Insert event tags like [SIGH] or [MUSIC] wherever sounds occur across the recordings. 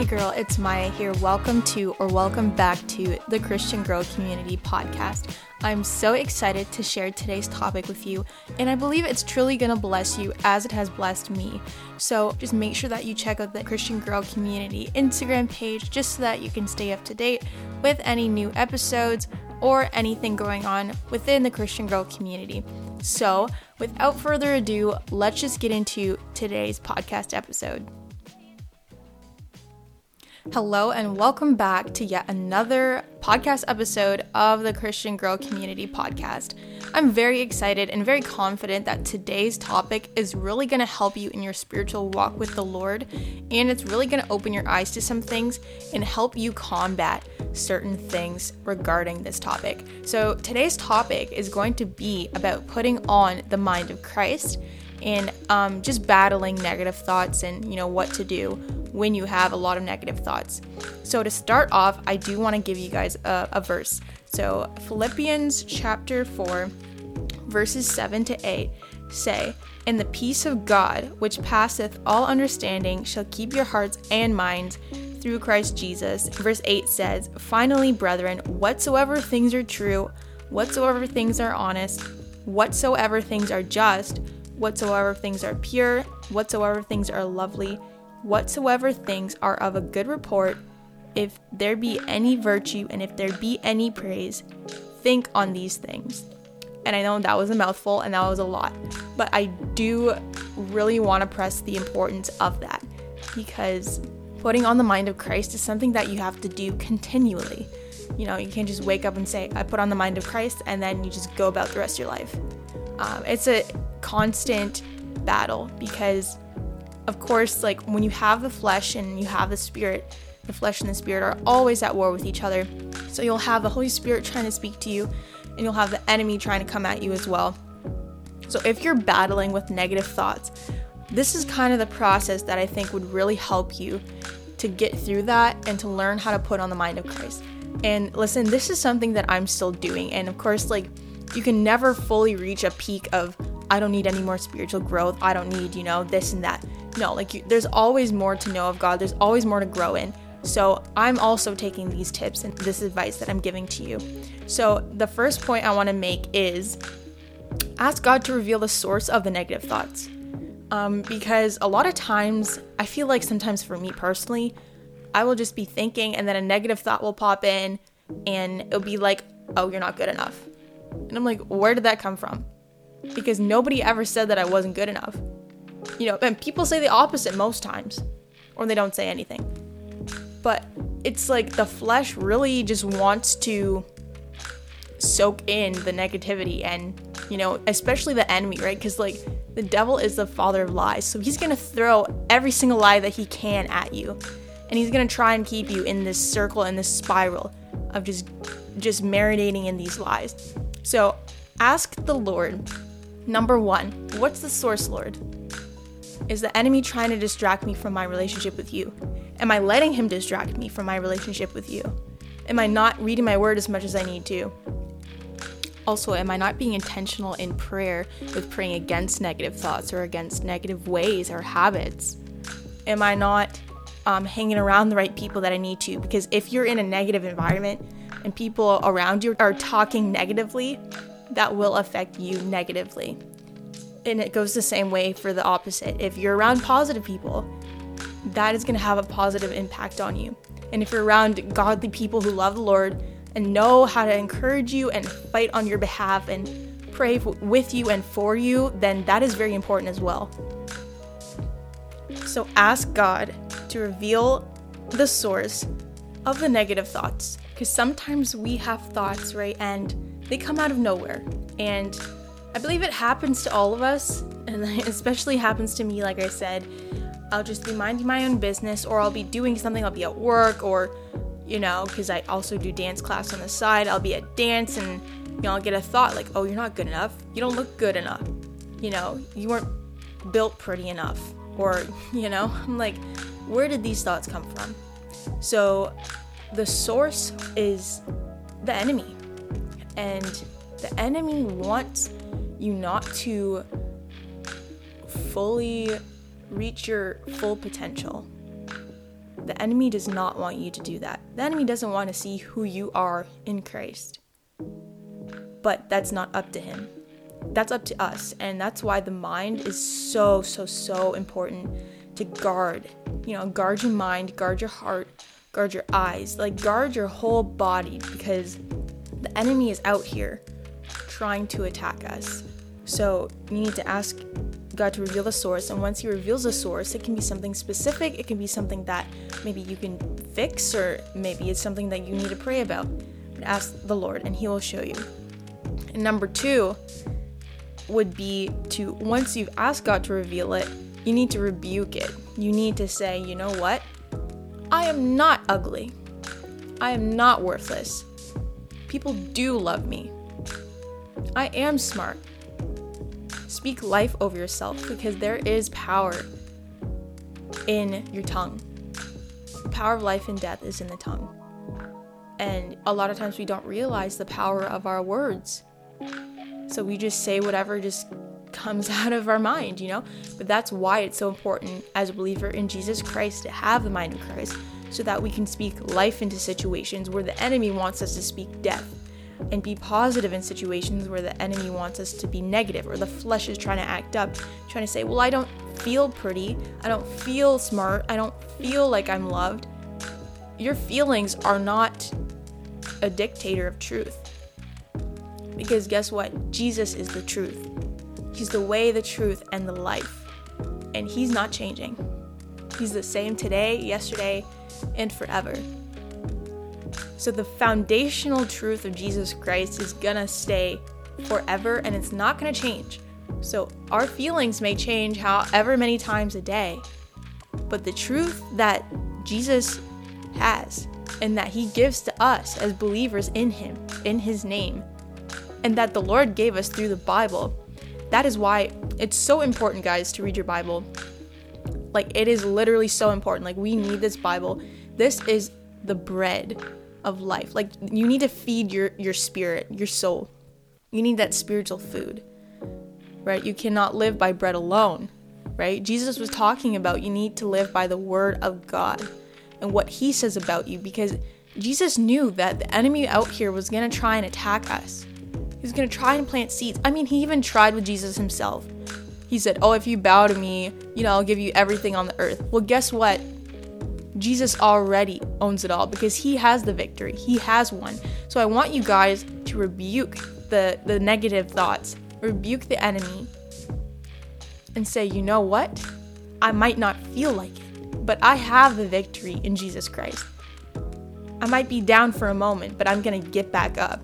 Hey girl, it's Myah here. Welcome to or welcome back to the Christian Girl Community podcast. I'm so excited to share today's topic with you, and I believe it's truly to bless you as it has blessed me. So just make sure that you check out the Christian Girl Community Instagram page just so that you can stay up to date with any new episodes or anything going on within the Christian Girl community. So, without further ado, let's just get into today's podcast episode. Hello, and welcome back to yet another podcast episode of the Christian Girl Community Podcast. I'm very excited and very confident that today's topic is really going to help you in your spiritual walk with the Lord, and it's really going to open your eyes to some things and help you combat certain things regarding this topic. So, today's topic is going to be about putting on the mind of Christ and um, just battling negative thoughts and you know what to do when you have a lot of negative thoughts. So, to start off, I do want to give you guys a, a verse. So, Philippians chapter 4, verses 7 to 8 say, And the peace of God, which passeth all understanding, shall keep your hearts and minds through Christ Jesus. Verse 8 says, Finally, brethren, whatsoever things are true, whatsoever things are honest, whatsoever things are just, whatsoever things are pure, whatsoever things are lovely, whatsoever things are of a good report, if there be any virtue and if there be any praise, think on these things. And I know that was a mouthful and that was a lot, but I do really want to press the importance of that because putting on the mind of Christ is something that you have to do continually. You know, you can't just wake up and say, I put on the mind of Christ, and then you just go about the rest of your life. Um, it's a constant battle because of course, like when you have the flesh and you have the spirit, the flesh and the spirit are always at war with each other. So you'll have the Holy Spirit trying to speak to you, and you'll have the enemy trying to come at you as well. So if you're battling with negative thoughts, this is kind of the process that I think would really help you to get through that and to learn how to put on the mind of Christ. And listen, this is something that I'm still doing. And of course, like, you can never fully reach a peak of, I don't need any more spiritual growth. I don't need, you know, this and that. No, like you, there's always more to know of God. There's always more to grow in. So I'm also taking these tips and this advice that I'm giving to you. So the first point I want to make is ask God to reveal the source of the negative thoughts. Um, because a lot of times, I feel like sometimes for me personally, I will just be thinking and then a negative thought will pop in and it'll be like, oh, you're not good enough. And I'm like, where did that come from? Because nobody ever said that I wasn't good enough. You know, and people say the opposite most times, or they don't say anything. But it's like the flesh really just wants to soak in the negativity and, you know, especially the enemy, right? Because, like, the devil is the father of lies. So he's going to throw every single lie that he can at you. And he's going to try and keep you in this circle, and this spiral of just just marinating in these lies. So ask the Lord, number one, what's the source, Lord? Is the enemy trying to distract me from my relationship with you? Am I letting him distract me from my relationship with you? Am I not reading my word as much as I need to? Also, am I not being intentional in prayer with praying against negative thoughts or against negative ways or habits? Am I not um, hanging around the right people that I need to? Because if you're in a negative environment and people around you are talking negatively, that will affect you negatively and it goes the same way for the opposite. If you're around positive people, that is going to have a positive impact on you. And if you're around godly people who love the Lord and know how to encourage you and fight on your behalf and pray with you and for you, then that is very important as well. So ask God to reveal the source of the negative thoughts because sometimes we have thoughts, right? And they come out of nowhere. And I believe it happens to all of us, and [LAUGHS] especially happens to me, like I said. I'll just be minding my own business, or I'll be doing something, I'll be at work, or, you know, because I also do dance class on the side, I'll be at dance and, you know, I'll get a thought like, oh, you're not good enough. You don't look good enough. You know, you weren't built pretty enough. Or, [LAUGHS] you know, I'm like, where did these thoughts come from? So, the source is the enemy. And the enemy wants you not to fully reach your full potential. The enemy does not want you to do that. The enemy doesn't want to see who you are in Christ. But that's not up to him. That's up to us. And that's why the mind is so, so, so important to guard. You know, guard your mind, guard your heart, guard your eyes, like guard your whole body because the enemy is out here trying to attack us. So you need to ask God to reveal the source. And once He reveals the source, it can be something specific, it can be something that maybe you can fix, or maybe it's something that you need to pray about. But ask the Lord, and He will show you. And number two would be to, once you've asked God to reveal it, you need to rebuke it. You need to say, you know what? I am not ugly. I am not worthless. People do love me. I am smart. Speak life over yourself because there is power in your tongue. The power of life and death is in the tongue. And a lot of times we don't realize the power of our words. So we just say whatever just comes [LAUGHS] out of our mind, you know? But that's why it's so important as a believer in Jesus Christ to have the mind of Christ so that we can speak life into situations where the enemy wants us to speak death and be positive in situations where the enemy wants us to be negative or the flesh is trying to act up, trying to say, Well, I don't feel pretty, I don't feel smart, I don't feel like I'm loved. Your feelings are not a dictator of truth. Because guess what? Jesus is the truth. He's the way, the truth, and the life. And He's not changing. He's the same today, yesterday, and forever. So the foundational truth of Jesus Christ is gonna stay forever and it's not gonna change. So our feelings may change however many times a day, but the truth that Jesus has and that he gives to us as believers in him, in his name, and that the Lord gave us through the Bible. That is why it's so important, guys, to read your Bible. Like, it is literally so important. Like, we need this Bible. This is the bread of life. Like you need to feed your your spirit, your soul. You need that spiritual food. Right? You cannot live by bread alone. Right? Jesus was talking about you need to live by the word of God and what he says about you because Jesus knew that the enemy out here was going to try and attack us. He was going to try and plant seeds. I mean, he even tried with Jesus himself. He said, "Oh, if you bow to me, you know, I'll give you everything on the earth." Well, guess what? Jesus already owns it all because he has the victory. He has won. So I want you guys to rebuke the, the negative thoughts, rebuke the enemy, and say, you know what? I might not feel like it, but I have the victory in Jesus Christ. I might be down for a moment, but I'm going to get back up.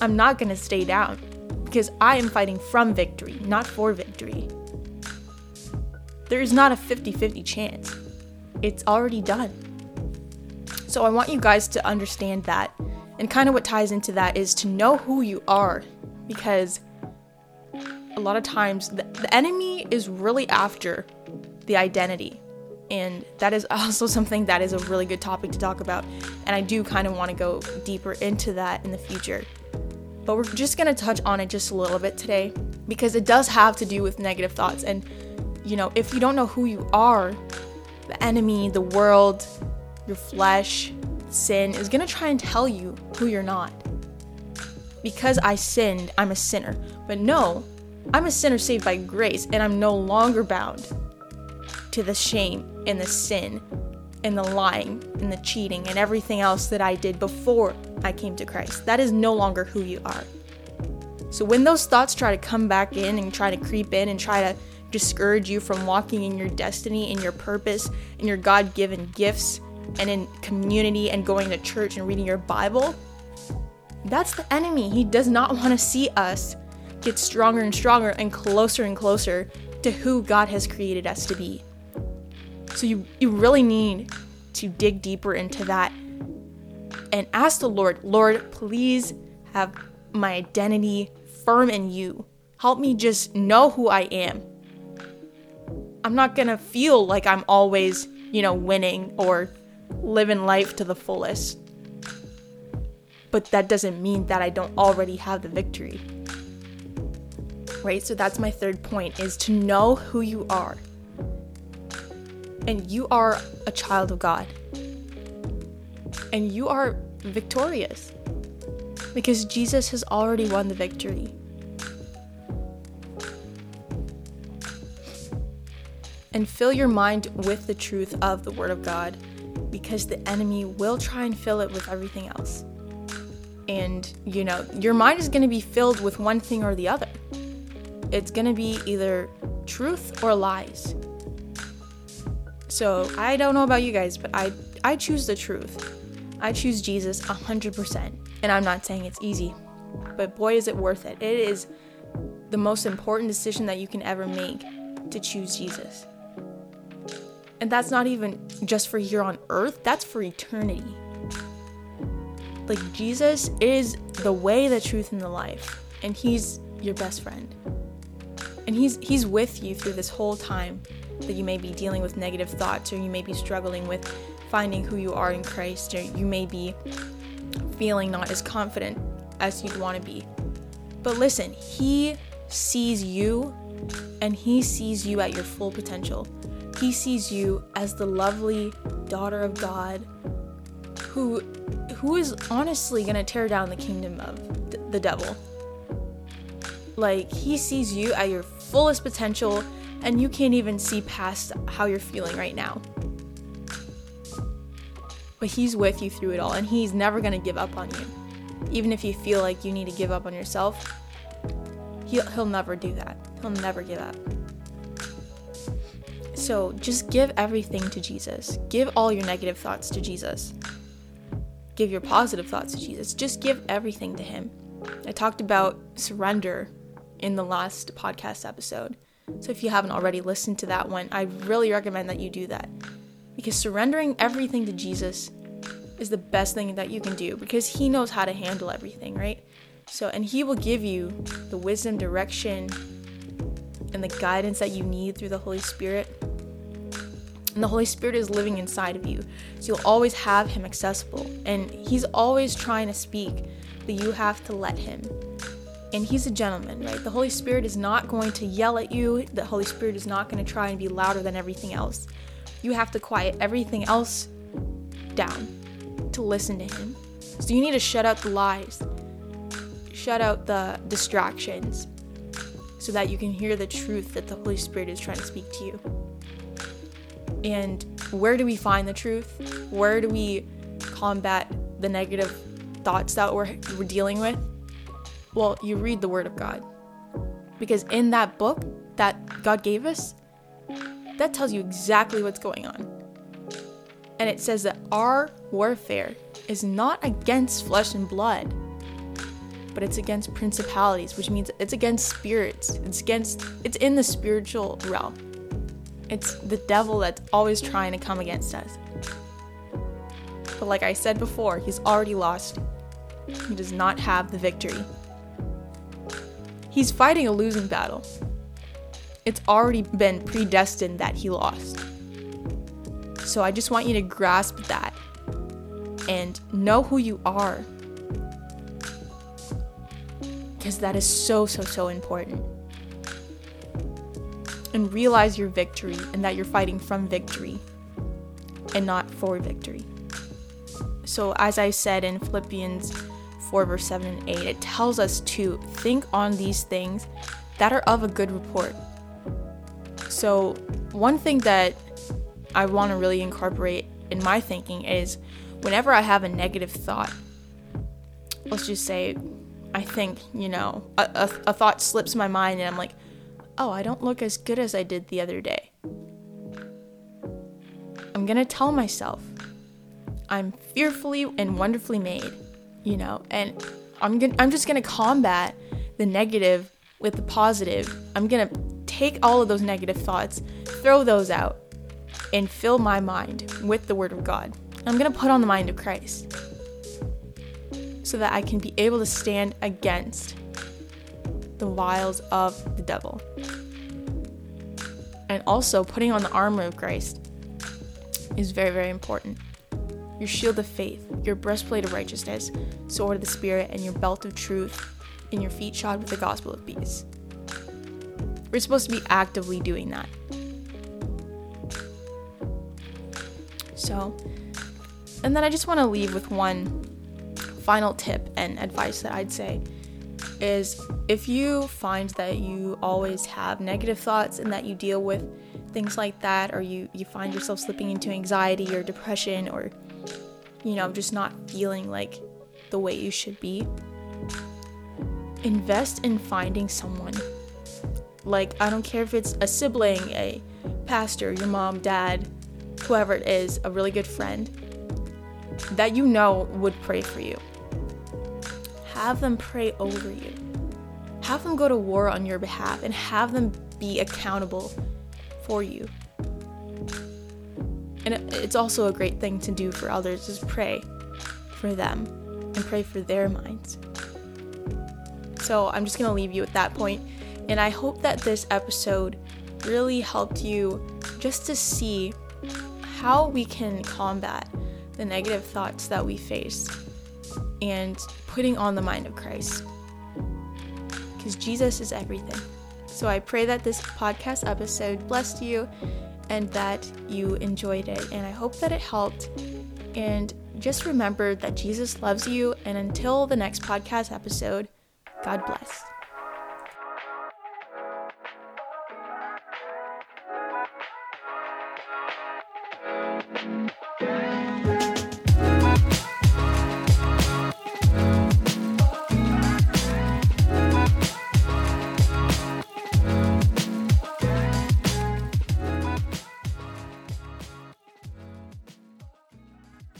I'm not going to stay down because I am fighting from victory, not for victory. There is not a 50 50 chance it's already done. So I want you guys to understand that. And kind of what ties into that is to know who you are because a lot of times the, the enemy is really after the identity. And that is [LAUGHS] also something that is a really good topic to talk about. And I do kind of want to go deeper into that in the future. But we're just to touch on it just a little bit today because it does have to do with negative thoughts. And, you know, if you don't know who you are, the enemy, the world, your flesh, sin is to try and tell you who you're not. Because I sinned, I'm a sinner. But no, I'm a sinner saved by grace, and I'm no longer bound to the shame and the sin and the lying and the cheating and everything else that I did before I came to Christ. That is no longer who you are. So when those thoughts try to come back in and try to creep in and try to discourage you from walking in your destiny, in your purpose, in your God given gifts, and in community and going to church and reading your Bible, that's the enemy. He does not want to see us get stronger and stronger and closer and closer to who God has created us to be. So you, you really need to dig deeper into that and ask the Lord, Lord, please have my identity firm in you. Help me just know who I am. I'm not gonna feel like I'm always, you know, winning or living life to the fullest. But that doesn't mean that I don't already have the victory. Right? So that's my third point is to know who you are. And you are a child of God. And you are victorious because Jesus has already won the victory. And fill your mind with the truth of the Word of God because the enemy will try and fill it with everything else. And, you know, your mind is going to be filled with one thing or the other. It's going to be either truth or lies. So, I don't know about you guys, but I I choose the truth. I choose Jesus 100%. And I'm not saying it's easy, but boy is it worth it. It is the most important decision that you can ever make to choose Jesus. And that's not even just for here on earth, that's for eternity. Like, Jesus is the way, the truth, and the life. And He's your best friend. And He's, he's with you through this whole time you may be dealing with negative thoughts or you may be struggling with finding who you are in Christ or you may be feeling not as confident as you'd want to be. But listen, He sees you and He sees you at your full potential. He sees you as the lovely daughter of God who who is honestly going to tear down the kingdom of th- the devil. Like he sees you at your fullest potential and you can't even see past how you're feeling right now. But he's with you through it all and he's never going to give up on you. Even if you feel like you need to give up on yourself, he'll, he'll never do that. He'll never give up. So just give everything to Jesus. Give all your negative thoughts to Jesus. Give your positive thoughts to Jesus. Just give everything to Him. I talked about surrender in the last podcast episode. So if you haven't already listened to that one, I really recommend that you do that. Because surrendering everything to Jesus is the best thing that you can do because He knows how to handle everything, right? So, and He will give you the wisdom, direction, and the guidance that you need through the Holy Spirit and the Holy Spirit is living inside of you. So you'll always have Him accessible. And He's always trying to speak, but you have to let Him. And He's a gentleman, right? The Holy Spirit is not going to yell at you, the Holy Spirit is not going to try and be louder than everything else. You have to quiet everything else down to listen to Him. So you need to shut out the lies, shut out the distractions, so that you can hear the truth that the Holy Spirit is trying to speak to you. And where do we find the truth? Where do we combat the negative thoughts that we're, we're dealing with? Well, you read the Word of God. Because in that book that God gave us, that tells you exactly what's going on. And it says that our warfare is not against flesh and blood, but it's against principalities, which means it's against spirits. It's against it's in the spiritual realm. It's the devil that's always trying to come against us. But like I said before, he's already lost. He does not have the victory. He's fighting a losing battle. It's already been predestined that he lost. So I just want you to grasp that and know who you are. Because that is so, so, so important and realize your victory and that you're fighting from victory and not for victory. So, as I said in Philippians 4, verse 7 and 8, it tells us to think on these things that are of a good report. So, one thing that I want to really incorporate in my thinking is whenever I have a negative thought, let's just say I think, you know, a, a, a thought slips my mind and I'm like, oh, I don't look as good as I did the other day. I'm gonna tell myself I'm fearfully and wonderfully made, you know, and I'm gonna I'm just gonna combat the negative with the positive. I'm gonna take all of those negative thoughts, throw those out, and fill my mind with the Word of God. I'm gonna put on the mind of Christ so that I can be able to stand against the wiles of the devil. And also, putting on the armor of Christ is very, very important. Your shield of faith, your breastplate of righteousness, sword of the Spirit, and your belt of truth, and your feet shod with the gospel of peace. We're supposed to be actively doing that. So, and then I just want to leave with one final tip and advice that I'd say is if you find that you always have negative thoughts and that you deal with things like that or you you find yourself slipping into anxiety or depression or you know just not feeling like the way you should be. Invest in finding someone. Like i don't care if it's a sibling a pastor your mom dad whoever it is a really good friend that you know would pray for you. Have them pray over you. Have them go to war on your behalf and have them be accountable for you. And it's also a great thing to do for others is pray for them and pray for their minds. So I'm just going to leave you at that point and I hope that this episode really helped you just to see how we can combat the negative thoughts that we face and putting on the mind of Christ because Jesus is everything. So I pray that this podcast episode blessed you and that you enjoyed it. And I hope that it helped. And just remember that Jesus loves you. And until the next podcast episode, God bless.